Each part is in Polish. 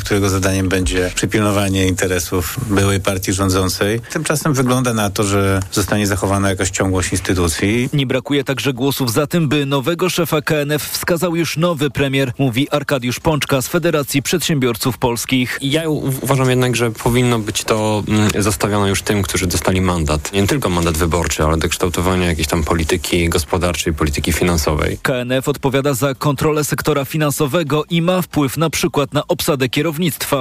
którego zadaniem będzie przypilnowanie interesów byłej partii rządzącej. Tymczasem wygląda na to, że zostanie zachowana jakaś ciągłość instytucji. Nie brakuje także głosów za tym, by nowego szefa KNF wskazał już nowy premier, mówi Arkadiusz Pączka z Federacji Przedsiębiorców Polskich. Ja uważam jednak, że powinno być to mm, zostawione już tym, którzy dostali mandat. Nie tylko mandat wyborczy, ale do kształtowania jakiejś tam polityki gospodarczej, polityki finansowej. KNF odpowiada za kontrolę sektora finansowego i ma wpływ na przykład na obsadę kierownictwa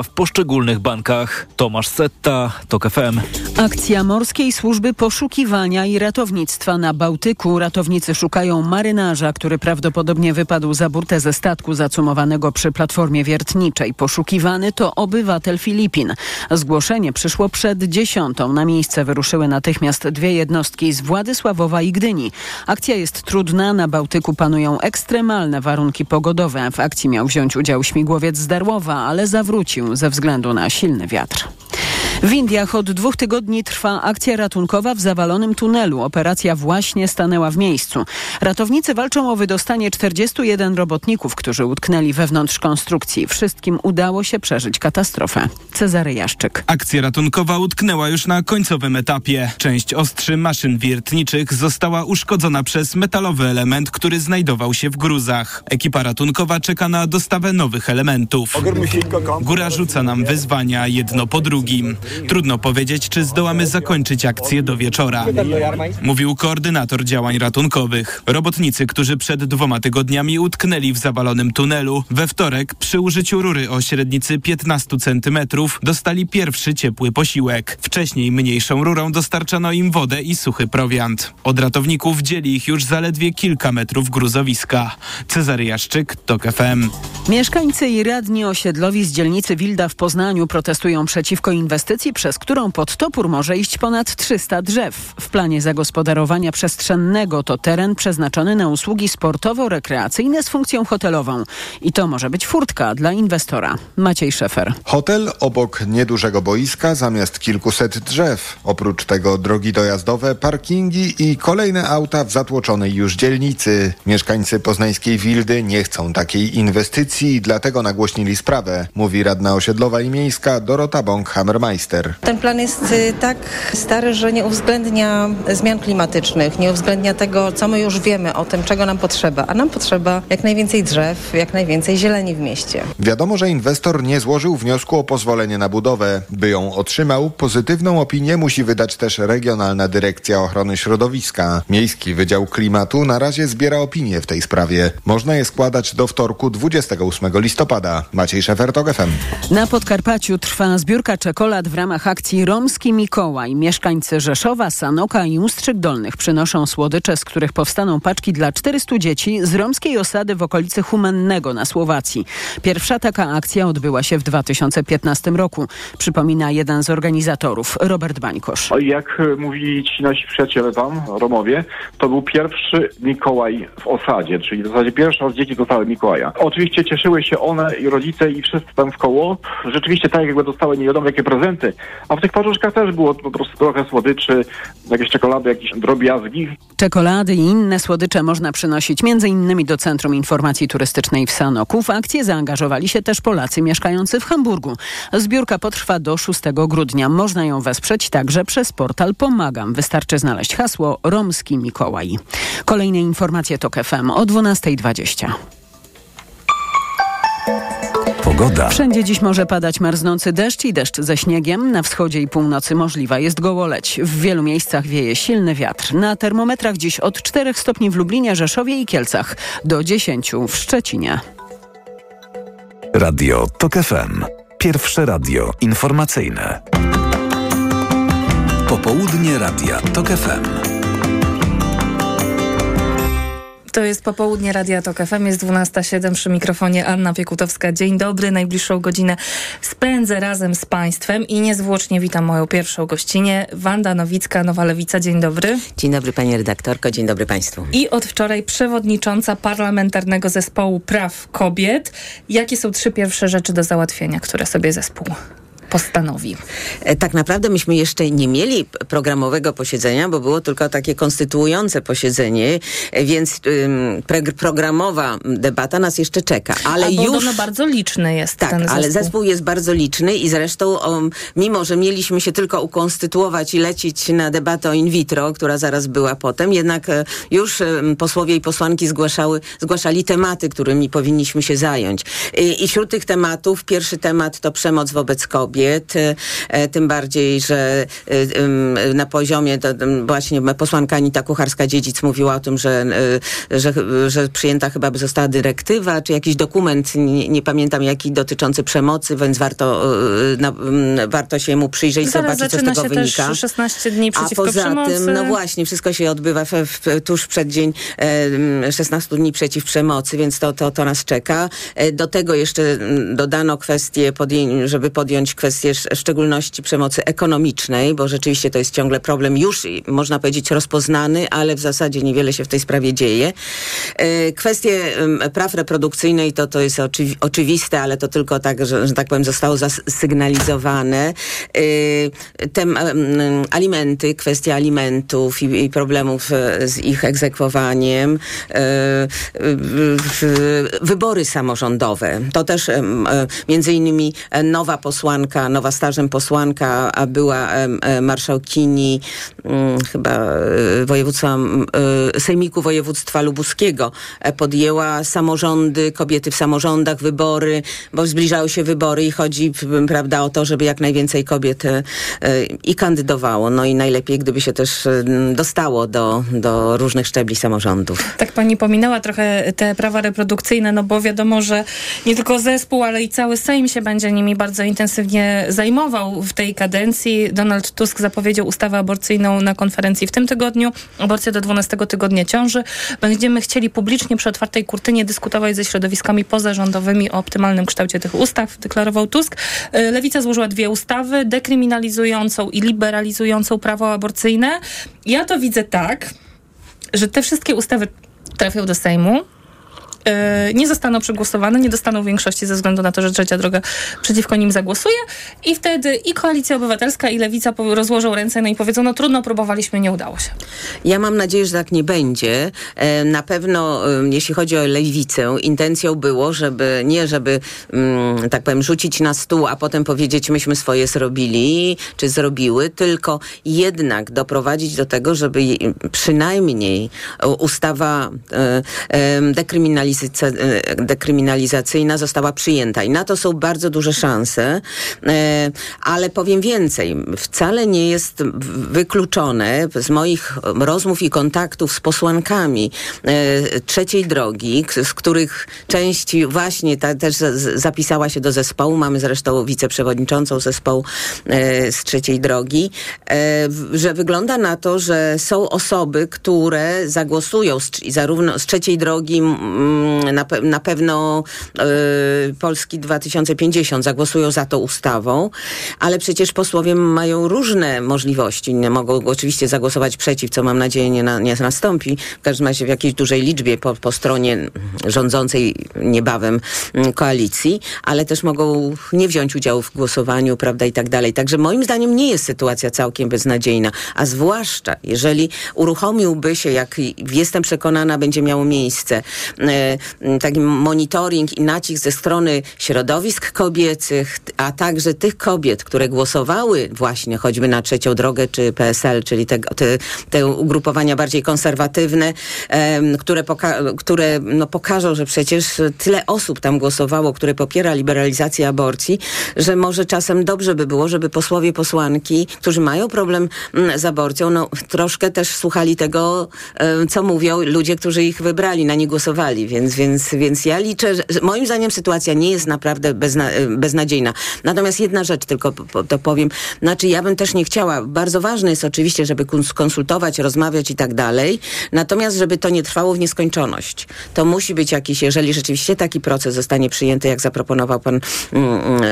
w poszczególnych bankach. Tomasz Setta, TOK FM. Akcja Morskiej Służby Poszukiwania i Ratownictwa na Bałtyku. Ratownicy szukają marynarza, który prawdopodobnie wypadł za burtę ze statku zacumowanego przy platformie wiertniczej. Poszukiwany to obywatel Filipin. Zgłoszenie przyszło przed dziesiątą. Na miejsce wyruszyły natychmiast dwie jednostki z Władysławowa i Gdyni. Akcja jest trudna. Na Bałtyku panują ekstremalne warunki pogodowe. W akcji miał wziąć udział śmigłowiec z Darłowa, ale zawrócił ze względu na silny wiatr. W Indiach od dwóch tygodni trwa akcja ratunkowa w zawalonym tunelu. Operacja właśnie stanęła w miejscu. Ratownicy walczą o wydostanie 41 robotników, którzy utknęli wewnątrz konstrukcji. Wszystkim udało się przeżyć katastrofę. Cezary Jaszczyk. Akcja ratunkowa utknęła już na końcowym etapie. Część ostrzy maszyn wiertniczych została uszkodzona przez metalowy element, który znajdował się w gruzach. Ekipa ratunkowa czeka na dostawę nowych elementów. Góra rzuca nam wyzwania jedno po drugim. Trudno powiedzieć, czy zdołamy zakończyć akcję do wieczora. Mówił koordynator działań ratunkowych. Robotnicy, którzy przed dwoma tygodniami utknęli w zawalonym tunelu, we wtorek przy użyciu rury o średnicy 15 cm dostali pierwszy ciepły posiłek. Wcześniej mniejszą rurą dostarczano im wodę i suchy prowiant. Od ratowników dzieli ich już zaledwie kilka metrów gruzowiska. Cezary Jaszczyk, TOK FM. Mieszkańcy i radni osiedlowi z dzielnicy Wilda w Poznaniu protestują przeciwko inwestycji, przez którą pod topór może iść ponad 300 drzew. W planie zagospodarowania przestrzennego to teren przeznaczony na usługi sportowo-rekreacyjne z funkcją hotelową. I to może być furtka dla inwestora. Maciej Szefer. Hotel obok niedużego boiska zamiast kilkuset drzew. Oprócz tego drogi dojazdowe, parkingi i kolejne auta w zatłoczonej już dzielnicy. Mieszkańcy poznańskiej Wildy nie chcą takiej inwestycji i dlatego nagłośnili sprawę, mówi radna osiedlowa i miejska Dorota Bąk-Hammermeister. Ten plan jest y, tak stary, że nie uwzględnia zmian klimatycznych, nie uwzględnia tego, co my już wiemy o tym, czego nam potrzeba. A nam potrzeba jak najwięcej drzew, jak najwięcej zieleni w mieście. Wiadomo, że inwestor nie złożył wniosku o pozwolenie na budowę. By ją otrzymał, pozytywną opinię musi wydać też Regionalna Dyrekcja Ochrony Środowiska. Miejski Wydział Klimatu na razie zbiera opinie w tej sprawie. Można je składać do wtorku 28 listopada. Maciej Szefer, TOG FM. Na Podkarpaciu trwa zbiórka czekolad w ramach akcji Romski Mikołaj. Mieszkańcy Rzeszowa, Sanoka i Ustrzyk Dolnych przynoszą słodycze, z których powstaną paczki dla 400 dzieci z romskiej osady w okolicy Humennego na Słowacji. Pierwsza taka akcja odbyła się w 2015 roku. Przypomina jeden z organizatorów, Robert Bańkosz. Jak mówili ci nasi przyjaciele tam, Romowie, to był pierwszy Mikołaj w osadzie, czyli w zasadzie pierwszy raz dzieci dostały Mikołaja. Oczywiście cieszyły się one i rodzice i wszyscy tam w koło. Rzeczywiście tak jakby dostały nie wiadomo jakie prezenty, a w tych paczuszkach też było po prostu trochę słodyczy, jakieś czekolady, jakieś drobiazgi. Czekolady i inne słodycze można przynosić m.in. do Centrum Informacji Turystycznej w Sanoku. W akcję zaangażowali się też Polacy mieszkający w Hamburgu. Zbiórka potrwa do 6 grudnia. Można ją wesprzeć także przez portal Pomagam. Wystarczy znaleźć hasło Romski Mikołaj. Kolejne informacje TOK FM o 12.20. Pogoda. Wszędzie dziś może padać marznący deszcz i deszcz ze śniegiem. Na wschodzie i północy możliwa jest gołoleć. W wielu miejscach wieje silny wiatr. Na termometrach dziś od 4 stopni w Lublinie, Rzeszowie i Kielcach do 10 w Szczecinie. Radio TOK FM. Pierwsze radio informacyjne. Popołudnie Radia TOK FM. To jest popołudnie Radia Tok FM, jest 12.07 przy mikrofonie Anna Piekutowska. Dzień dobry, najbliższą godzinę spędzę razem z Państwem i niezwłocznie witam moją pierwszą gościnę, Wanda Nowicka, Nowa Lewica. Dzień dobry. Dzień dobry Pani redaktorko, dzień dobry Państwu. I od wczoraj przewodnicząca Parlamentarnego Zespołu Praw Kobiet. Jakie są trzy pierwsze rzeczy do załatwienia, które sobie zespół postanowi? E, tak naprawdę myśmy jeszcze nie mieli programowego posiedzenia, bo było tylko takie konstytuujące posiedzenie, e, więc um, programowa debata nas jeszcze czeka. Ale A już bardzo liczny jest tak, ten zespół. ale zespół jest bardzo liczny i zresztą um, mimo, że mieliśmy się tylko ukonstytuować i lecieć na debatę in vitro, która zaraz była potem, jednak e, już posłowie i posłanki zgłaszały, zgłaszali tematy, którymi powinniśmy się zająć. I, I wśród tych tematów pierwszy temat to przemoc wobec kobiet, e, tym bardziej, że e, na poziomie to, właśnie posłanka Anita Kucharska-Dziedzic mówiła o tym, że, e, że, że przyjęta chyba by została dyrektywa, czy jakiś dokument, nie, nie pamiętam jaki, dotyczący przemocy, więc warto, na, warto się mu przyjrzeć, Zaraz zobaczyć, co z tego wynika. Też 16 dni przeciwko A poza przemocy. tym, no właśnie, wszystko się odbywa w, w, tuż przed dzień e, 16 dni przeciw przemocy, więc to, to, to nas czeka. Do tego jeszcze dodano kwestię, podję, żeby podjąć kwestię w szczególności przemocy ekonomicznej, bo rzeczywiście to jest ciągle problem już, można powiedzieć, rozpoznany, ale w zasadzie niewiele się w tej sprawie dzieje. E, kwestie praw reprodukcyjnej to, to jest oczywi oczywiste, ale to tylko tak, że, że tak powiem, zostało zasygnalizowane. E, te alimenty, kwestia alimentów i, i problemów e, z ich egzekwowaniem. Wybory samorządowe. To też między innymi nowa posłanka, nowa stażem posłanka, a była marszałkini mm, chyba e, województwa, e, Sejmiku Województwa Lubuskiego e, podjęła samorządy, kobiety w samorządach, wybory, bo zbliżały się wybory i chodzi prawda, o to, żeby jak najwięcej kobiet i kandydowało. No i najlepiej, gdyby się też dostało do, do różnych szczebli samorządów. Tak pani pominęła trochę te prawa reprodukcyjne, no bo wiadomo, że nie tylko zespół, ale i cały Sejm się będzie nimi bardzo intensywnie zajmował w tej kadencji. Donald Tusk zapowiedział ustawę aborcyjną na konferencji w tym tygodniu. Aborcja do 12 tygodnia ciąży. Będziemy chcieli publicznie przy otwartej kurtynie dyskutować ze środowiskami pozarządowymi o optymalnym kształcie tych ustaw, deklarował Tusk. E, Lewica złożyła dwie ustawy, dekryminalizującą i liberalizującą prawo aborcyjne. Ja to widzę tak, że te wszystkie ustawy trafią do Sejmu, nie zostaną przegłosowane, nie dostaną większości ze względu na to, że trzecia droga przeciwko nim zagłosuje i wtedy i Koalicja Obywatelska i Lewica rozłożą ręce no i powiedzą, no trudno, próbowaliśmy, nie udało się. Ja mam nadzieję, że tak nie będzie. E, na pewno, jeśli chodzi o Lewicę, intencją było, żeby nie, żeby mm, tak powiem, rzucić na stół, a potem powiedzieć, myśmy swoje zrobili, czy zrobiły, tylko jednak doprowadzić do tego, żeby przynajmniej ustawa e, dekryminalizacyjna E, dekryminalizacyjna została przyjęta. I na to są bardzo duże szanse, e, ale powiem więcej, wcale nie jest wykluczone z moich rozmów i kontaktów z posłankami e, trzeciej drogi, z których część właśnie ta, też zapisała się do zespołu, mamy zresztą wiceprzewodniczącą zespołu z trzeciej drogi, że wygląda na to, że są osoby, które zagłosują z, zarówno z trzeciej drogi na, pe na pewno y, Polski 2050 zagłosują za tą ustawą, ale przecież posłowie mają różne możliwości. Mogą oczywiście zagłosować przeciw, co mam nadzieję nie, na, nie nastąpi. W każdym razie w jakiejś dużej liczbie po, po stronie rządzącej niebawem mm, koalicji, ale też mogą nie wziąć udziału w głosowaniu, prawda, i tak dalej. Także moim zdaniem nie jest sytuacja całkiem beznadziejna, a zwłaszcza jeżeli uruchomiłby się, jak jestem przekonana, będzie miało miejsce, E, taki monitoring i nacisk ze strony środowisk kobiecych, a także tych kobiet, które głosowały właśnie choćby na trzecią drogę czy PSL, czyli te, te, te ugrupowania bardziej konserwatywne, które, poka które no, pokażą, że przecież tyle osób tam głosowało, które popiera liberalizację aborcji, że może czasem dobrze by było, żeby posłowie, posłanki, którzy mają problem z aborcją, no troszkę też słuchali tego, co mówią ludzie, którzy ich wybrali, na nie głosowali, więc, więc, więc ja liczę, że moim zdaniem sytuacja nie jest naprawdę bezna, beznadziejna. Natomiast jedna rzecz tylko to powiem. Znaczy ja bym też nie chciała, bardzo ważne jest oczywiście, żeby konsultować, rozmawiać i tak dalej, natomiast żeby to nie trwało w nieskończoność. To musi być jakiś, jeżeli rzeczywiście taki proces zostanie przyjęty, jak zaproponował pan mm, mm,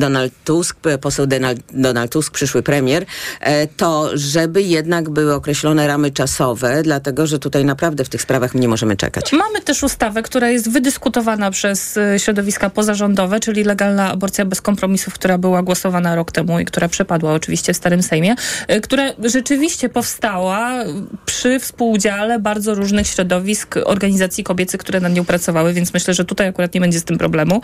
Donald Tusk, poseł Donald, Tusk, przyszły premier, e, to żeby jednak były określone ramy czasowe, dlatego że tutaj naprawdę w tych sprawach nie możemy czekać. Mamy też ustawę, która jest wydyskutowana przez e, środowiska pozarządowe, czyli legalna aborcja bez kompromisów, która była głosowana rok temu i która przepadła oczywiście w Starym Sejmie, e, która rzeczywiście powstała przy współudziale bardzo różnych środowisk, organizacji kobiecych, które nad nią pracowały, więc myślę, że tutaj akurat nie będzie z tym problemu.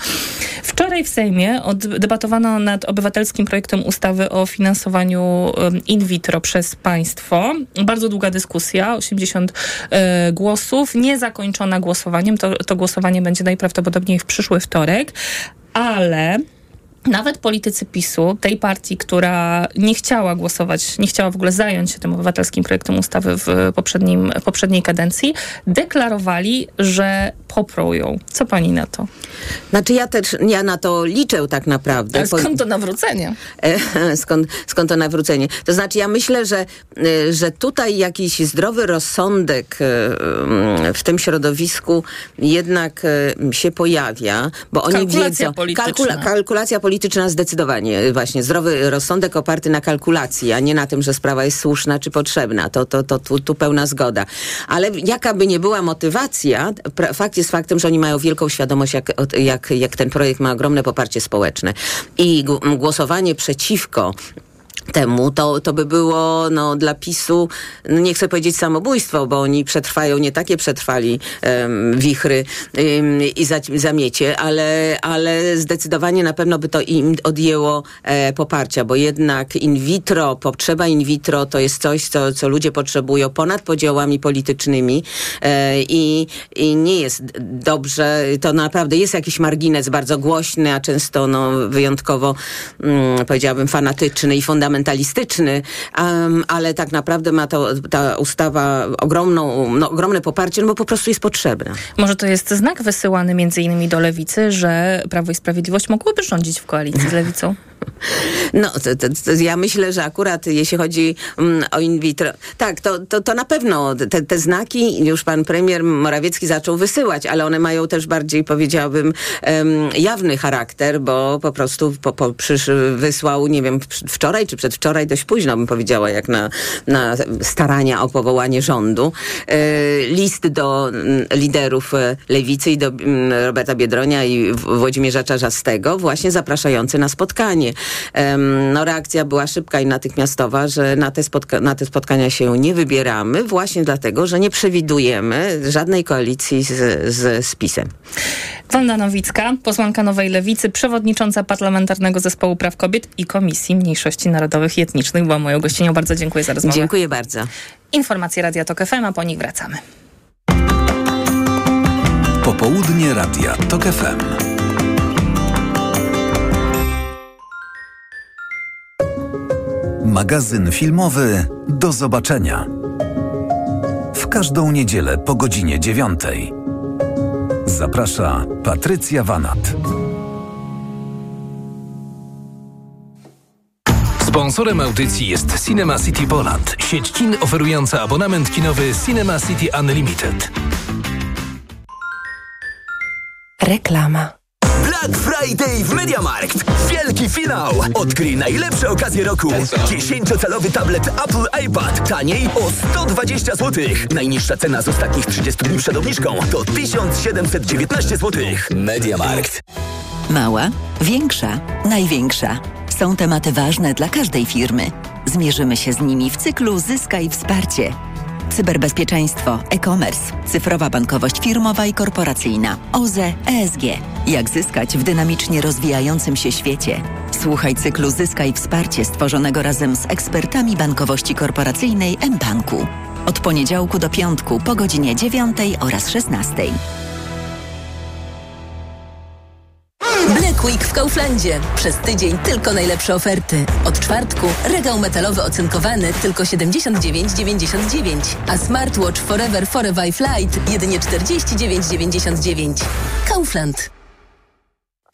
Wczoraj w Sejmie debatowano nad obywatelskim projektem ustawy o finansowaniu in vitro przez państwo. Bardzo długa dyskusja, 80 e, głosów, niezakończona głosowaniem. To, to głosowanie będzie najprawdopodobniej w przyszły wtorek, ale nawet politycy PiSu, tej partii, która nie chciała głosować, nie chciała w ogóle zająć się tym obywatelskim projektem ustawy w poprzednim, poprzedniej kadencji, deklarowali, że poprą ją. Co pani na to? Znaczy ja też, ja na to liczę tak naprawdę. Ale skąd to nawrócenie? skąd, skąd to nawrócenie? To znaczy ja myślę, że, e, że tutaj jakiś zdrowy rozsądek e, w tym środowisku jednak e, się pojawia, bo oni kalkulacja wiedzą... Polityczna. Kalkula, kalkulacja polityczna zdecydowanie. Właśnie zdrowy rozsądek oparty na kalkulacji, a nie na tym, że sprawa jest słuszna czy potrzebna. To, to, to tu, tu pełna zgoda. Ale jaka by nie była motywacja, fakt jest faktem, że oni mają wielką świadomość, jak, jak, jak ten projekt ma ogromne poparcie społeczne. I głosowanie przeciwko temu, to, to by było no, dla PiSu, no, nie chcę powiedzieć samobójstwo, bo oni przetrwają, nie takie przetrwali um, wichry um, i za, zamiecie, ale, ale zdecydowanie na pewno by to im odjęło e, poparcia, bo jednak in vitro, potrzeba in vitro to jest coś, co, co ludzie potrzebują ponad podziałami politycznymi e, i, i nie jest dobrze, to naprawdę jest jakiś margines bardzo głośny, a często no, wyjątkowo, um, powiedziałabym, fanatyczny i fundamentalny fundamentalistyczny, um, ale tak naprawdę ma to, ta ustawa ogromną, no, ogromne poparcie, no bo po prostu jest potrzebna. Może to jest znak wysyłany między innymi do Lewicy, że Prawo i Sprawiedliwość mogłoby rządzić w koalicji z Lewicą? No, to, to, to ja myślę, że akurat jeśli chodzi um, o in vitro, tak, to, to, to na pewno te, te znaki już pan premier Morawiecki zaczął wysyłać, ale one mają też bardziej, powiedziałabym, um, jawny charakter, bo po prostu po, po, przysz, wysłał, nie wiem, wczoraj czy przedwczoraj, dość późno bym powiedziała, jak na, na starania o powołanie rządu, e, list do m, liderów e, lewicy i do m, Roberta Biedronia i Włodzimierza Czarzastego, właśnie zapraszający na spotkanie no, reakcja była szybka i natychmiastowa, że na te, spotka na te spotkania się nie wybieramy, właśnie dlatego, że nie przewidujemy żadnej koalicji z, z, z PiSem. Wanda Nowicka, posłanka Nowej Lewicy, przewodnicząca Parlamentarnego Zespołu Praw Kobiet i Komisji Mniejszości Narodowych i Etnicznych była moją gościnią. Bardzo dziękuję za rozmowę. Dziękuję bardzo. Informacje Radia Tok FM, a po nich wracamy. Popołudnie Radia Tok FM. Magazyn filmowy Do zobaczenia. W każdą niedzielę po godzinie dziewiątej. Zaprasza Patrycja Wanat. Sponsorem audycji jest Cinema City Poland, sieć kin oferująca abonament kinowy Cinema City Unlimited. Reklama. Black Friday w MediaMarkt. Wielki finał. Odkryj najlepsze okazje roku. 10-calowy tablet Apple iPad. Taniej o 120 zł. Najniższa cena z ostatnich 30 dni przed obniżką to 1719 zł. MediaMarkt. Mała, większa, największa. Są tematy ważne dla każdej firmy. Zmierzymy się z nimi w cyklu Zyskaj Wsparcie cyberbezpieczeństwo, e-commerce, cyfrowa bankowość firmowa i korporacyjna, OZE, ESG. Jak zyskać w dynamicznie rozwijającym się świecie? Słuchaj cyklu Zyskaj Wsparcie stworzonego razem z ekspertami bankowości korporacyjnej mBanku. Od poniedziałku do piątku po godzinie 9 oraz 16. Week w Kauflandzie. Przez tydzień tylko najlepsze oferty. Od czwartku regał metalowy ocynkowany tylko 79,99, a smartwatch Forever Forever Flight jedynie 49,99. Kaufland.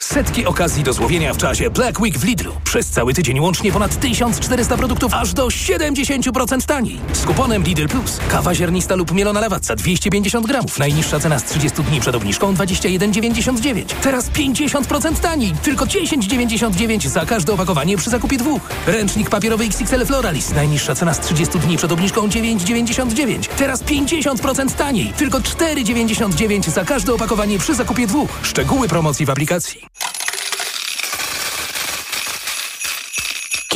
Setki okazji do złowienia w czasie Black Week w Lidlu. Przez cały tydzień łącznie ponad 1400 produktów aż do 70% taniej. Z kuponem Lidl Plus. Kawa ziarnista lub mielona lawatca 250 gramów. Najniższa cena z 30 dni przed obniżką 21,99. Teraz 50% taniej. Tylko 10,99 za każde opakowanie przy zakupie dwóch. Ręcznik papierowy XXL Floralis. Najniższa cena z 30 dni przed obniżką 9,99. Teraz 50% taniej. Tylko 4,99 za każde opakowanie przy zakupie dwóch. Szczegóły promocji w aplikacji.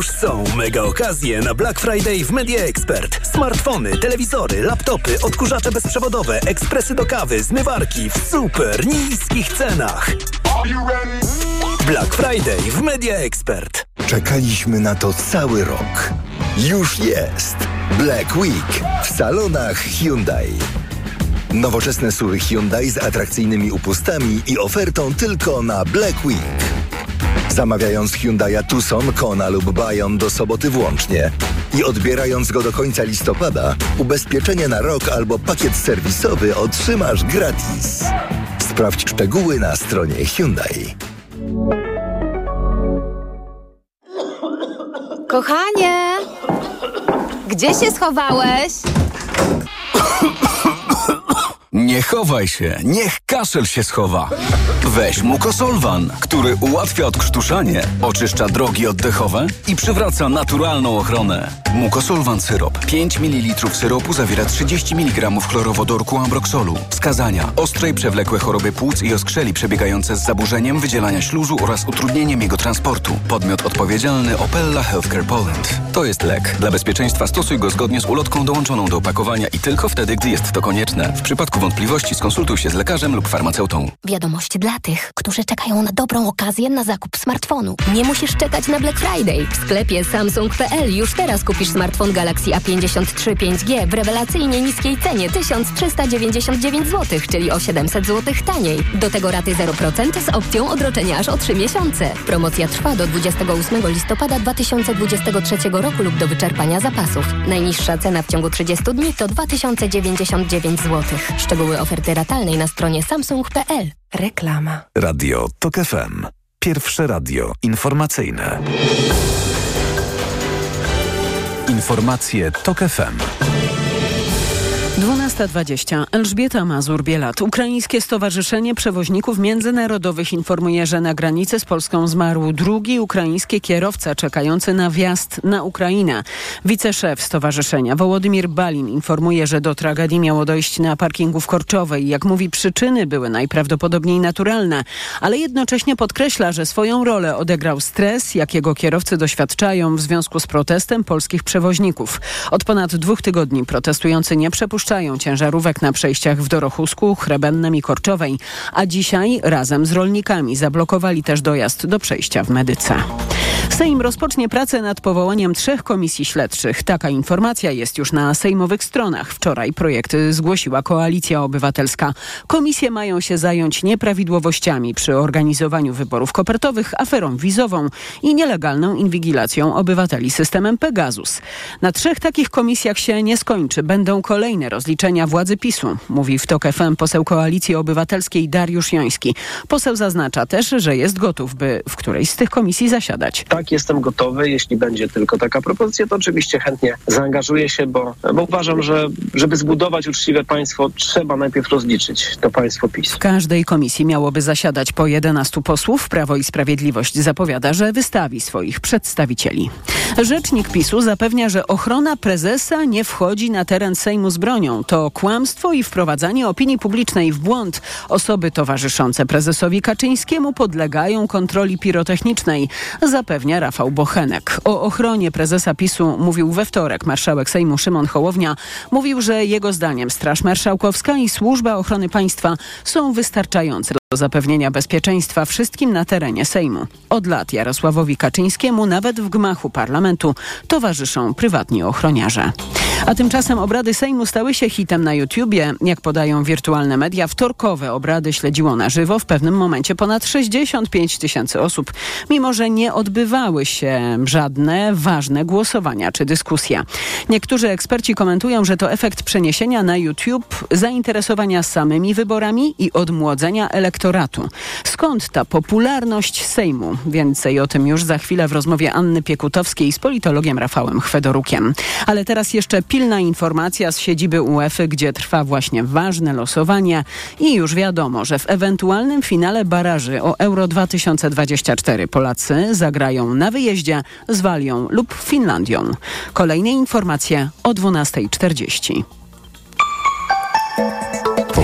Już są mega okazje na Black Friday w Media Expert. Smartfony, telewizory, laptopy, odkurzacze bezprzewodowe, ekspresy do kawy, zmywarki w super niskich cenach. Black Friday w Media Expert. Czekaliśmy na to cały rok. Już jest Black Week w salonach Hyundai. Nowoczesne suwy Hyundai z atrakcyjnymi upustami i ofertą tylko na Black Week. Zamawiając Hyundai'a Tucson, Kona lub Bayon do soboty włącznie i odbierając go do końca listopada, ubezpieczenie na rok albo pakiet serwisowy otrzymasz gratis. Sprawdź szczegóły na stronie Hyundai. Kochanie! Gdzie się schowałeś? Nie chowaj się, niech kaszel się schowa. Weź Mukosolwan, który ułatwia odkrztuszanie, oczyszcza drogi oddechowe i przywraca naturalną ochronę. Mukosolwan syrop. 5 ml syropu zawiera 30 mg chlorowodorku ambroksolu. Wskazania. Ostre i przewlekłe choroby płuc i oskrzeli przebiegające z zaburzeniem wydzielania śluzu oraz utrudnieniem jego transportu. Podmiot odpowiedzialny Opella Healthcare Poland. To jest lek. Dla bezpieczeństwa stosuj go zgodnie z ulotką dołączoną do opakowania i tylko wtedy, gdy jest to konieczne. W przypadku wątpliwości skonsultuj się z lekarzem lub farmaceutą. Wiadomość dla tych, którzy czekają na dobrą okazję na zakup smartfonu. Nie musisz czekać na Black Friday. W sklepie Samsung.pl już teraz kupisz smartfon Galaxy A53 5G w rewelacyjnie niskiej cenie 1399 zł, czyli o 700 zł taniej. Do tego raty 0% z opcją odroczenia aż o 3 miesiące. Promocja trwa do 28 listopada 2023 roku lub do wyczerpania zapasów. Najniższa cena w ciągu 30 dni to 2099 zł. Oferty ratalnej na stronie samsung.pl. Reklama. Radio TOK FM. Pierwsze radio informacyjne. Informacje TOK FM. 12.20. Elżbieta Mazur-Bielat. Ukraińskie Stowarzyszenie Przewoźników Międzynarodowych informuje, że na granicy z Polską zmarł drugi ukraiński kierowca czekający na wjazd na Ukrainę. Wiceszef stowarzyszenia Wołodymir Balin informuje, że do tragedii miało dojść na parkingu w Korczowej. Jak mówi, przyczyny były najprawdopodobniej naturalne, ale jednocześnie podkreśla, że swoją rolę odegrał stres, jakiego kierowcy doświadczają w związku z protestem polskich przewoźników. Od ponad dwóch tygodni protestujący nie przepuszczają ciężarówek na przejściach w Dorochusku, Chrebennem i Korczowej, a dzisiaj razem z rolnikami zablokowali też dojazd do przejścia w Medyce. Sejm rozpocznie pracę nad powołaniem trzech komisji śledczych. Taka informacja jest już na sejmowych stronach. Wczoraj projekt zgłosiła Koalicja Obywatelska. Komisje mają się zająć nieprawidłowościami przy organizowaniu wyborów kopertowych, aferą wizową i nielegalną inwigilacją obywateli systemem Pegasus. Na trzech takich komisjach się nie skończy. Będą kolejne rozliczenia władzy PiSu, mówi w TOK FM poseł Koalicji Obywatelskiej Dariusz Joński. Poseł zaznacza też, że jest gotów, by w którejś z tych komisji zasiadać. Tak, jestem gotowy. Jeśli będzie tylko taka propozycja, to oczywiście chętnie zaangażuję się, bo, bo uważam, że żeby zbudować uczciwe państwo, trzeba najpierw rozliczyć to państwo PiS. W każdej komisji miałoby zasiadać po 11 posłów. Prawo i Sprawiedliwość zapowiada, że wystawi swoich przedstawicieli. Rzecznik PiSu zapewnia, że ochrona prezesa nie wchodzi na teren Sejmu z bronią. To kłamstwo i wprowadzanie opinii publicznej w błąd. Osoby towarzyszące prezesowi Kaczyńskiemu podlegają kontroli pirotechnicznej, zapewnia Rafał Bochenek. O ochronie prezesa PiSu mówił we wtorek marszałek Sejmu Szymon Hołownia. Mówił, że jego zdaniem Straż Marszałkowska i Służba Ochrony Państwa są wystarczające do zapewnienia bezpieczeństwa wszystkim na terenie Sejmu. Od lat Jarosławowi Kaczyńskiemu nawet w gmachu parlamentu towarzyszą prywatni ochroniarze. A tymczasem obrady Sejmu stały się hitem na YouTubie. Jak podają wirtualne media, wtorkowe obrady śledziło na żywo w pewnym momencie ponad 65 tysięcy osób, mimo że nie odbywały się żadne ważne głosowania czy dyskusja. Niektórzy eksperci komentują, że to efekt przeniesienia na YouTube zainteresowania samymi wyborami i odmłodzenia elektoratu. Skąd ta popularność Sejmu? Więcej o tym już za chwilę w rozmowie Anny Piekutowskiej z politologiem Rafałem Chwedorukiem. Ale teraz jeszcze pilna informacja z siedziby UEFA, gdzie trwa właśnie ważne losowanie i już wiadomo, że w ewentualnym finale baraży o Euro 2024 Polacy zagrają na wyjeździe z Walią lub Finlandią. Kolejne informacje o 12.40.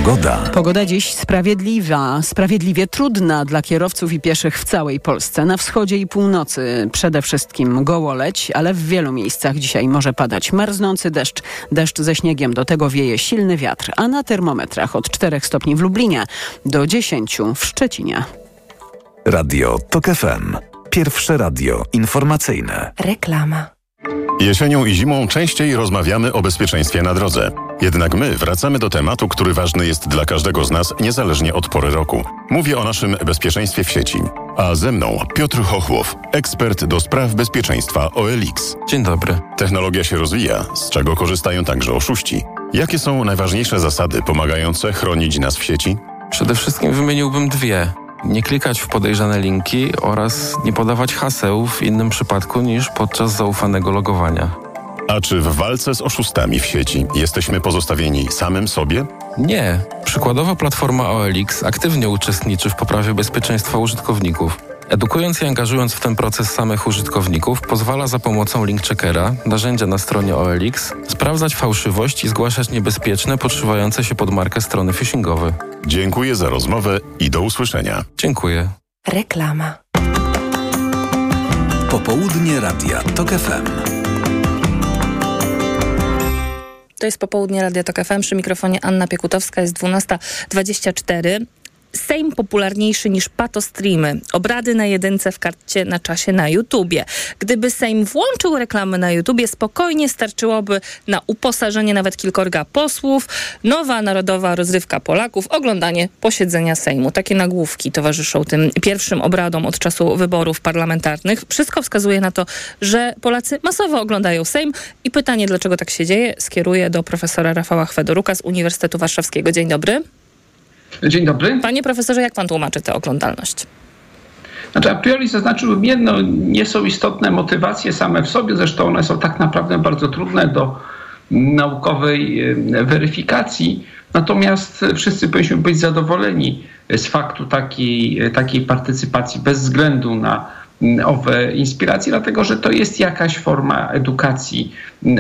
Pogoda. Pogoda dziś sprawiedliwa, sprawiedliwie trudna dla kierowców i pieszych w całej Polsce. Na wschodzie i północy przede wszystkim gołoleć, ale w wielu miejscach dzisiaj może padać marznący deszcz, deszcz ze śniegiem. Do tego wieje silny wiatr, a na termometrach od 4 stopni w Lublinie do 10 w Szczecinie. Radio TOK FM. Pierwsze radio informacyjne. Reklama. Jesienią i zimą częściej rozmawiamy o bezpieczeństwie na drodze. Jednak my wracamy do tematu, który ważny jest dla każdego z nas, niezależnie od pory roku. Mówię o naszym bezpieczeństwie w sieci. A ze mną Piotr Chochłow, ekspert do spraw bezpieczeństwa OLX. Dzień dobry. Technologia się rozwija, z czego korzystają także oszuści. Jakie są najważniejsze zasady pomagające chronić nas w sieci? Przede wszystkim wymieniłbym dwie. Nie klikać w podejrzane linki oraz nie podawać haseł w innym przypadku niż podczas zaufanego logowania. A czy w walce z oszustami w sieci jesteśmy pozostawieni samym sobie? Nie. Przykładowo platforma OLX aktywnie uczestniczy w poprawie bezpieczeństwa użytkowników. Edukując i angażując w ten proces samych użytkowników, pozwala za pomocą link checkera, narzędzia na stronie OLX, sprawdzać fałszywość i zgłaszać niebezpieczne, podszywające się pod markę strony phishingowe. Dziękuję za rozmowę i do usłyszenia. Dziękuję. Reklama. Popołudnie Radia TOK FM. To jest popołudnie Radia Tok FM. Przy mikrofonie Anna Piekutowska. Jest 12.24. Sejm popularniejszy niż patostreamy. Obrady na jedynce w karcie na czasie na YouTubie. Gdyby Sejm włączył reklamy na YouTubie, spokojnie starczyłoby na uposażenie nawet kilkorga posłów, nowa narodowa rozrywka Polaków, oglądanie posiedzenia Sejmu. Takie nagłówki towarzyszą tym pierwszym obradom od czasu wyborów parlamentarnych. Wszystko wskazuje na to, że Polacy masowo oglądają Sejm i pytanie, dlaczego tak się dzieje, skieruję do profesora Rafała Chwedoruka z Uniwersytetu Warszawskiego. Dzień dobry. Dzień dobry. Panie profesorze, jak pan tłumaczy tę oglądalność? Znaczy, a priori zaznaczyłbym jedno, nie są istotne motywacje same w sobie, zresztą one są tak naprawdę bardzo trudne do naukowej weryfikacji. Natomiast wszyscy powinniśmy być zadowoleni z faktu takiej, takiej partycypacji bez względu na owe inspiracje, dlatego że to jest jakaś forma edukacji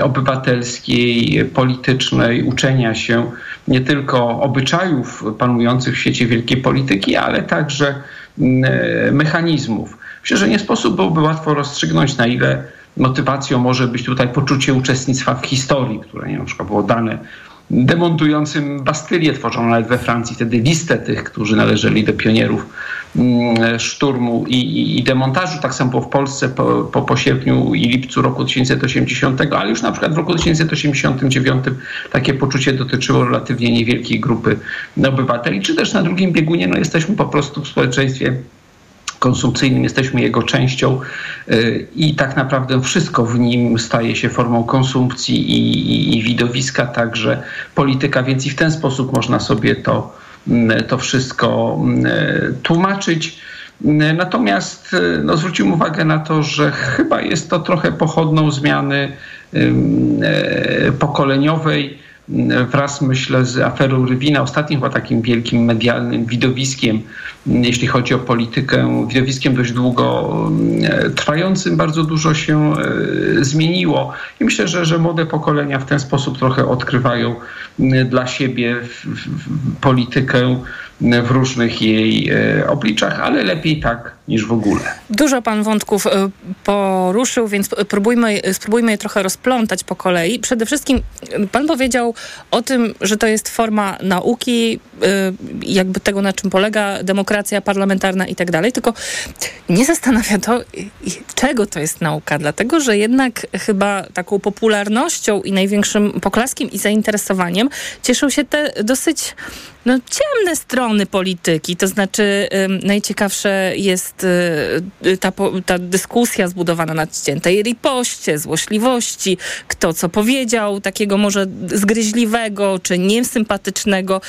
obywatelskiej, politycznej, uczenia się nie tylko obyczajów panujących w świecie wielkiej polityki, ale także mechanizmów. Myślę, że nie sposób byłoby łatwo rozstrzygnąć, na ile motywacją może być tutaj poczucie uczestnictwa w historii, które nie, na przykład było dane demontującym Bastylię, tworzono nawet we Francji wtedy listę tych, którzy należeli do pionierów szturmu i, i, demontażu. Tak samo w Polsce po, po, po sierpniu i lipcu roku 1980, ale już na przykład w roku 1989 takie poczucie dotyczyło relatywnie niewielkiej grupy obywateli, czy też na drugim biegunie no, jesteśmy po prostu w społeczeństwie konsumpcyjnym, jesteśmy jego częścią i tak naprawdę wszystko w nim staje się formą konsumpcji i, i, i widowiska, także polityka, więc i w ten sposób można sobie to, to wszystko tłumaczyć. Natomiast no, zwróciłem uwagę na to, że chyba jest to trochę pochodną zmiany pokoleniowej wraz myślę z aferą Rywina, ostatnim chyba takim wielkim medialnym widowiskiem, jeśli chodzi o politykę, widowiskiem dość długo trwającym, bardzo dużo się zmieniło. I myślę, że, że młode pokolenia w ten sposób trochę odkrywają dla siebie politykę w różnych jej obliczach, ale lepiej tak niż w ogóle. Dużo pan wątków poruszył, więc spróbujmy, spróbujmy je trochę rozplątać po kolei. Przede wszystkim pan powiedział o tym, że to jest forma nauki, jakby tego, na czym polega demokracja parlamentarna i tak dalej, tylko nie zastanawia to, czego to jest nauka, dlatego, że jednak chyba taką popularnością i największym poklaskiem i zainteresowaniem cieszą się te dosyć no, ciemne strony polityki. To znaczy najciekawsze jest y, ta, ta dyskusja zbudowana na ściętej ripoście, złośliwości, kto co powiedział, takiego może zgryźliwego czy niesympatycznego.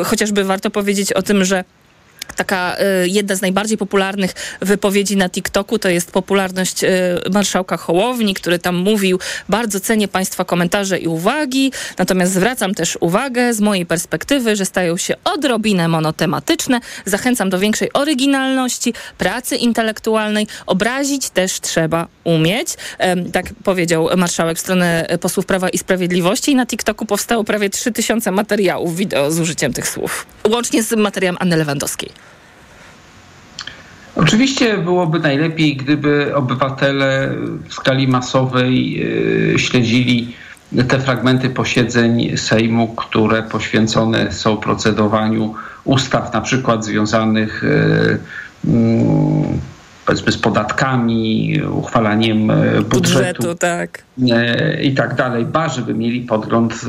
Y, chociażby warto powiedzieć o tym, że taka y, jedna z najbardziej popularnych wypowiedzi na TikToku to jest popularność y, marszałka Hołowni, który tam mówił, bardzo cenię Państwa komentarze i uwagi, natomiast zwracam też uwagę z mojej perspektywy, że stają się odrobinę monotematyczne. Zachęcam do większej oryginalności, pracy intelektualnej. Obrazić też trzeba umieć. Tak powiedział marszałek w stronę posłów Prawa i Sprawiedliwości i na TikToku powstało prawie 3000 materiałów wideo z użyciem tych słów. Łącznie z materiałem Anny Lewandowskiej. Oczywiście byłoby najlepiej, gdyby obywatele w skali masowej e, śledzili te fragmenty posiedzeń Sejmu, które poświęcone są procedowaniu ustaw, na przykład związanych e, mm, powiedzmy z podatkami, uchwalaniem e, budżetu, budżetu tak. i tak dalej, ba, żeby mieli podgląd,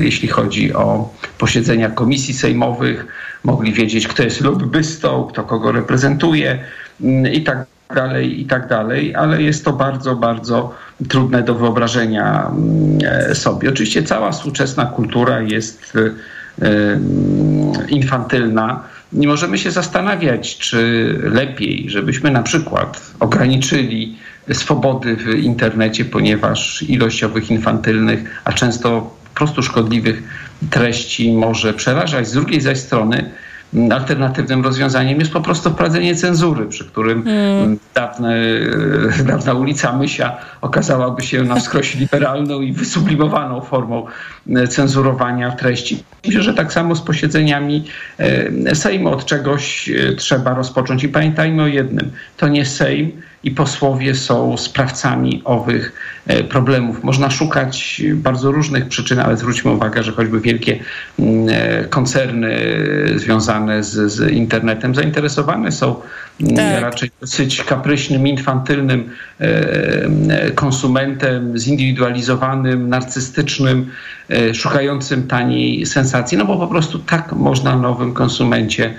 jeśli chodzi o posiedzenia komisji sejmowych, mogli wiedzieć, kto jest lobbystą, kto kogo reprezentuje mm, i tak dalej, i tak dalej, ale jest to bardzo, bardzo trudne do wyobrażenia mm, e, sobie. Oczywiście cała współczesna kultura jest e, mm, infantylna. Nie możemy się zastanawiać, czy lepiej, żebyśmy na przykład ograniczyli swobody w internecie, ponieważ ilość owych infantylnych, a często po prostu szkodliwych treści może przerażać. Z drugiej zaś strony alternatywnym rozwiązaniem jest po prostu wprowadzenie cenzury, przy którym hmm. dawne, e, dawna ulica Mysia okazałaby się na wskroś liberalną i wysublimowaną formą e, cenzurowania treści. Myślę, że tak samo z posiedzeniami e, Sejmu od czegoś trzeba rozpocząć. I pamiętajmy o jednym, to nie Sejm, i posłowie są sprawcami owych e, problemów. Można szukać bardzo różnych przyczyn, ale zwróćmy uwagę, że choćby wielkie mm, e, koncerny związane z, z internetem zainteresowane są mm, tak. raczej dosyć kapryśnym, infantylnym e, konsumentem, zindywidualizowanym, narcystycznym, szukającym taniej sensacji, no bo po prostu tak można nowym konsumencie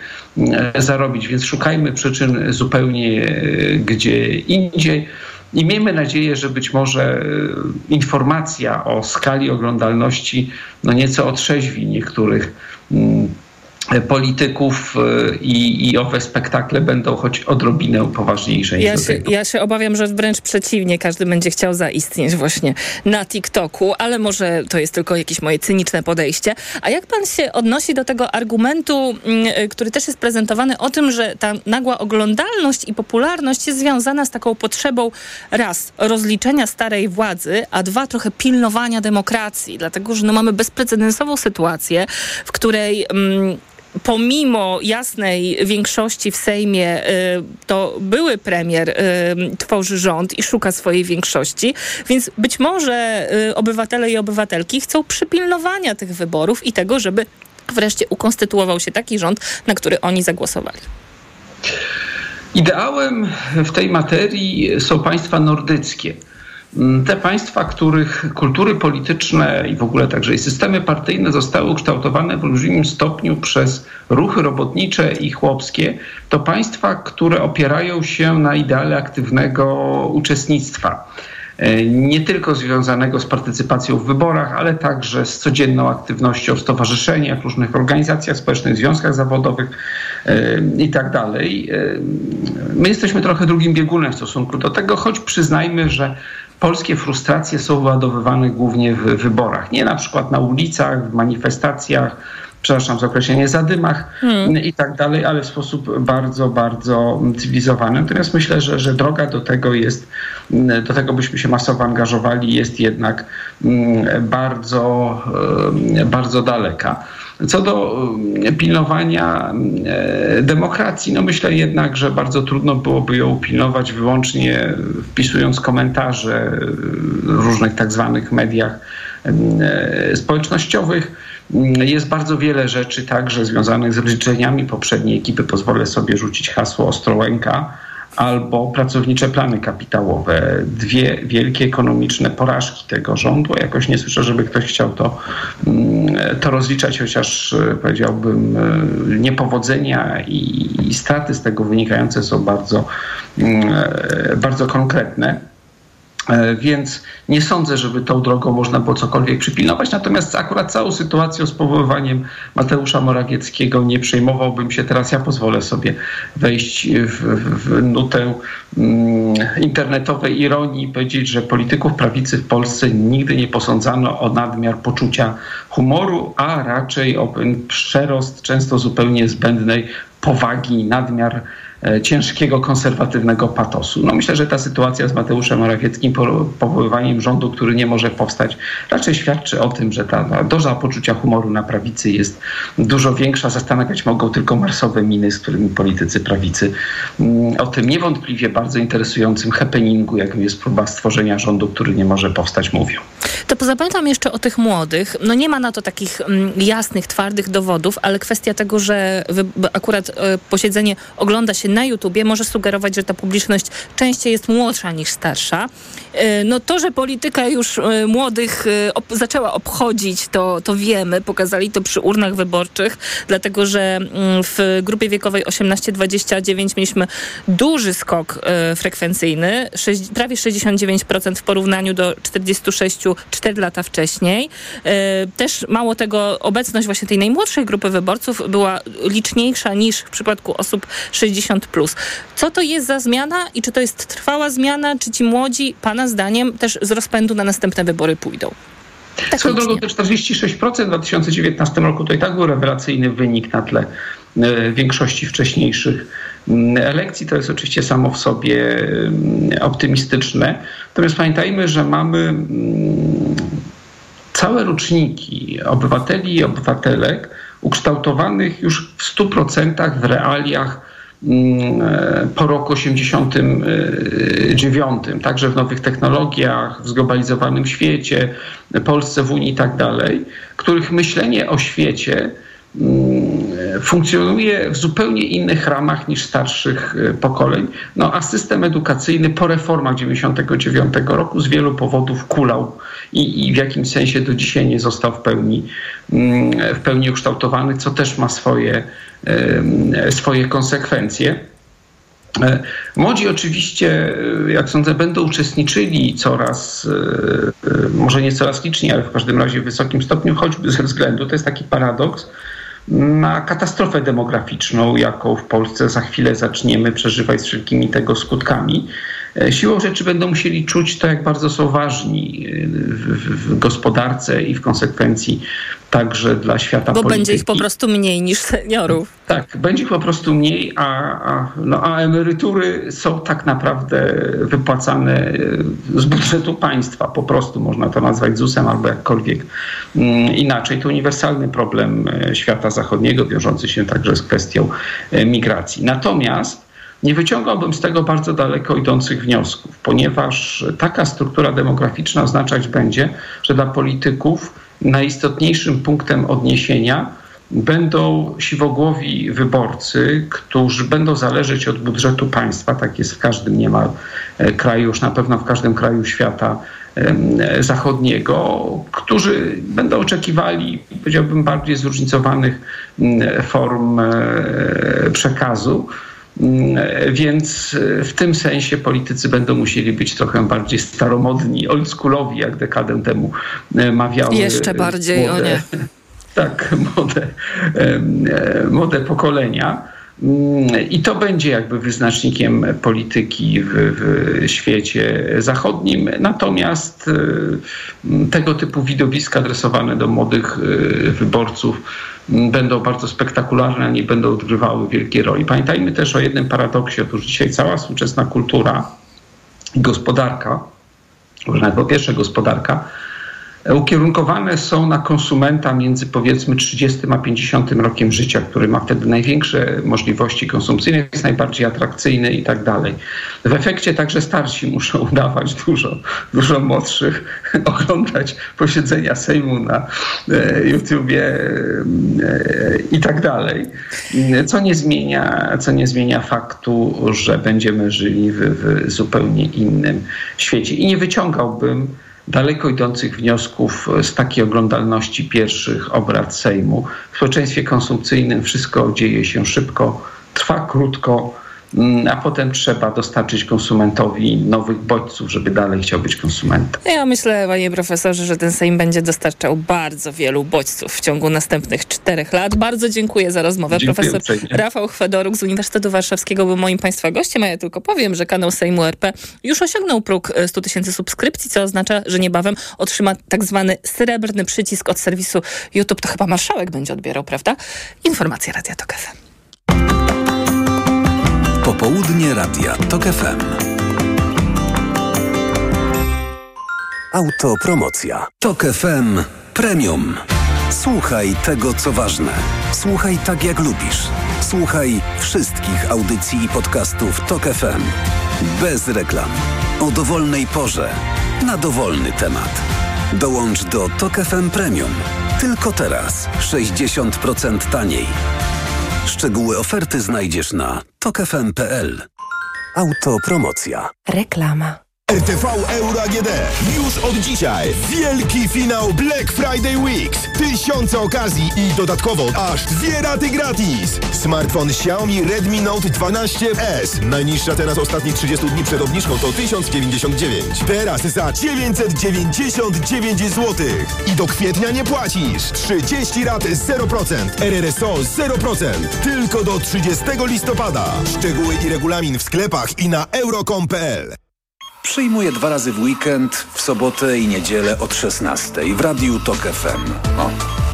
zarobić. Więc szukajmy przyczyn zupełnie gdzie indziej. I miejmy nadzieję, że być może e, informacja o skali oglądalności no nieco otrzeźwi niektórych mm, polityków e, i, i owe spektakle będą choć odrobinę poważniejsze. Ja się, ja się obawiam, że wręcz przeciwnie, każdy będzie chciał zaistnieć właśnie na TikToku, ale może to jest tylko jakieś moje cyniczne podejście. A jak pan się odnosi do tego argumentu, mm, e, który też jest prezentowany o tym, że ta nagła oglądalność i popularność jest związana z taką potrzebą raz rozliczenia starej władzy, a dwa trochę pilnowania demokracji, dlatego że no mamy bezprecedensową sytuację, w której mm, pomimo jasnej większości w Sejmie, y, to były premier y, tworzy rząd i szuka swojej większości, więc być może y, obywatele i obywatelki chcą przypilnowania tych wyborów i tego, żeby wreszcie ukonstytuował się taki rząd, na który oni zagłosowali. Ideałem w tej materii są państwa nordyckie te państwa, których kultury polityczne i w ogóle także i systemy partyjne zostały ukształtowane w olbrzymim stopniu przez ruchy robotnicze i chłopskie, to państwa, które opierają się na ideale aktywnego uczestnictwa e, nie tylko związanego z partycypacją w wyborach, ale także z codzienną aktywnością w stowarzyszeniach, różnych organizacjach społecznych, związkach zawodowych e, i tak dalej. E, my jesteśmy trochę drugim biegunem w stosunku do tego, choć przyznajmy, że polskie frustracje są wyładowywane głównie w wyborach. Nie na przykład na ulicach, w manifestacjach, przepraszam za określenie, zadymach Hmm. i tak dalej, ale w sposób bardzo, bardzo cywilizowany. Natomiast myślę, że, że droga do tego jest, do tego byśmy się masowo angażowali, jest jednak mm, bardzo, e, bardzo daleka. Co do e, pilnowania e, demokracji, no myślę jednak, że bardzo trudno byłoby ją pilnować wyłącznie wpisując komentarze w różnych tak zwanych mediach społecznościowych. Jest bardzo wiele rzeczy także związanych z życzeniami poprzedniej ekipy. Pozwolę sobie rzucić hasło Ostrołęka albo pracownicze plany kapitałowe. Dwie wielkie ekonomiczne porażki tego rządu. Jakoś nie słyszę, żeby ktoś chciał to, mm, to rozliczać, chociaż e, powiedziałbym e, niepowodzenia i, i straty z tego wynikające są bardzo, mm, e, bardzo konkretne. E, Więc nie sądzę, żeby tą drogą można było cokolwiek przypilnować. Natomiast akurat całą sytuacją z powoływaniem Mateusza Morawieckiego nie przejmowałbym się. Teraz ja pozwolę sobie wejść w, w, nutę mm, internetowej ironii i powiedzieć, że polityków prawicy w Polsce nigdy nie posądzano o nadmiar poczucia humoru, a raczej o przerost często zupełnie zbędnej powagi, nadmiar e, ciężkiego, konserwatywnego patosu. No myślę, że ta sytuacja z Mateuszem Morawieckim, po- powoływaniem rządu, który nie może powstać, raczej świadczy o tym, że ta ta doza poczucia humoru na prawicy jest dużo większa. Zastanawiać mogą tylko marsowe miny, z którymi politycy prawicy mm, o tym niewątpliwie bardzo interesującym happeningu, jakim jest próba stworzenia rządu, który nie może powstać, mówią. To pozapamiętam jeszcze o tych młodych. No nie ma na to takich mm, jasnych, twardych dowodów, ale kwestia tego, że akurat e, posiedzenie ogląda się na YouTubie, może sugerować, że ta publiczność częściej jest młodsza niż starsza. E, no to, że polityka już e, młodych ob, zaczęła obchodzić, to, to wiemy. Pokazali to przy urnach wyborczych, dlatego że mm, w grupie wiekowej 18-29 mieliśmy duży skok frekwencyjny, prawie 69% w porównaniu do 46 4 lata wcześniej. E, Też mało tego, obecność właśnie tej najmłodszej grupy wyborców była liczniejsza niż w przypadku osób 60. Plus. Co to jest za zmiana i czy to jest trwała zmiana, czy ci młodzi, Pana zdaniem, też z rozpędu na następne wybory pójdą? Swoją drogą te 46% w 2019 roku to i tak był rewelacyjny wynik na tle e, większości wcześniejszych elekcji. To jest oczywiście samo w sobie mm, optymistyczne. Natomiast pamiętajmy, że mamy mm, całe roczniki obywateli i obywatelek ukształtowanych już w 100% w realiach mm, po roku 89, także w nowych technologiach, w zglobalizowanym świecie, Polsce, w Unii i tak dalej, których myślenie o świecie mm, funkcjonuje w zupełnie innych ramach niż starszych e, pokoleń. No a system edukacyjny po reformach 99 roku z wielu powodów kulał i, i w jakimś sensie do dzisiaj nie został w pełni, mm, w pełni ukształtowany, co też ma swoje, em, swoje konsekwencje. E, Młodzi oczywiście, e, jak sądzę, będą uczestniczyli coraz, e, e, może nie coraz liczniej, ale w każdym razie w wysokim stopniu, choćby ze względu, to jest taki paradoks, na katastrofę demograficzną, jaką w Polsce za chwilę zaczniemy przeżywać z wszelkimi tego skutkami. E, Siłą rzeczy będą musieli czuć to, jak bardzo są ważni e, w, w, w gospodarce i w konsekwencji także dla świata Bo polityki. będzie ich po prostu mniej niż seniorów. Tak, będzie ich po prostu mniej, a, a, no, a emerytury są tak naprawdę wypłacane e, z budżetu państwa. Po prostu można to nazwać ZUS-em albo jakkolwiek mm, inaczej. To uniwersalny problem e, świata zachodniego, wiążący się także z kwestią e, migracji. Natomiast nie wyciągałbym z tego bardzo daleko idących wniosków, ponieważ taka struktura demograficzna oznaczać będzie, że dla polityków najistotniejszym punktem odniesienia będą siwogłowi wyborcy, którzy będą zależeć od budżetu państwa, tak jest w każdym niemal e, kraju, już na pewno w każdym kraju świata e, zachodniego, którzy będą oczekiwali, powiedziałbym, bardziej zróżnicowanych mm, form e, przekazu. Mm, Więc e, w tym sensie politycy będą musieli być trochę bardziej staromodni, oldschoolowi, jak dekadę temu e, mawiały. Jeszcze bardziej, o młode- nie. tak, młode, e, młode pokolenia. Mm, I to będzie jakby wyznacznikiem polityki w, w, świecie zachodnim. Natomiast tego typu widowiska adresowane do młodych wyborców będą bardzo spektakularne, nie będą odgrywały wielkiej roli. Pamiętajmy też o jednym paradoksie. Otóż dzisiaj cała współczesna kultura i gospodarka, może nawet po pierwsze gospodarka, ukierunkowane są na konsumenta między powiedzmy 30 a 50 rokiem życia, który ma wtedy największe możliwości konsumpcyjne, jest najbardziej atrakcyjny i tak dalej. W efekcie także starsi muszą udawać dużo, dużo młodszych, oglądać posiedzenia Sejmu na e, YouTubie e, i tak dalej. Co nie zmienia, co nie zmienia faktu, że będziemy żyli w, w zupełnie innym świecie. I nie wyciągałbym daleko idących wniosków z takiej oglądalności pierwszych obrad Sejmu. W społeczeństwie konsumpcyjnym wszystko dzieje się szybko, trwa krótko, a potem trzeba dostarczyć konsumentowi nowych bodźców, żeby dalej chciał być konsumentem. Ja myślę, panie profesorze, że ten Sejm będzie dostarczał bardzo wielu bodźców w ciągu następnych czterech lat. Bardzo dziękuję za rozmowę. Dziękuję Profesor uprzejmie. Rafał Chwedoruk z Uniwersytetu Warszawskiego był moim państwa gościem, a ja tylko powiem, że kanał Sejmu RP już osiągnął próg e, 100 tysięcy subskrypcji, co oznacza, że niebawem otrzyma tak zwany srebrny przycisk od serwisu YouTube. To chyba marszałek będzie odbierał, prawda? Informacja Radia Tok FM. Popołudnie Radia TOK FM. Autopromocja. TOK FM Premium. Słuchaj tego, co ważne. Słuchaj tak, jak lubisz. Słuchaj wszystkich audycji i podcastów TOK FM. Bez reklam. O dowolnej porze. Na dowolny temat. Dołącz do TOK FM Premium. Tylko teraz. 60% taniej. Szczegóły oferty znajdziesz na tokefm.pl. Autopromocja. Reklama. RTV Euro AGD. Już od dzisiaj wielki finał Black Friday Weeks. Tysiące okazji i dodatkowo aż dwie raty gratis. Smartfon Xiaomi Redmi Note 12S. Najniższa teraz ostatnich 30 dni przed obniżką to 1099. Teraz za 999 zł. I do kwietnia nie płacisz. 30 rat 0%. RRSO 0%. Tylko do 30 listopada. Szczegóły i regulamin w sklepach i na euro.com.pl. Przyjmuję dwa razy w weekend, w sobotę i niedzielę od 16 w Radiu TOK FM. O.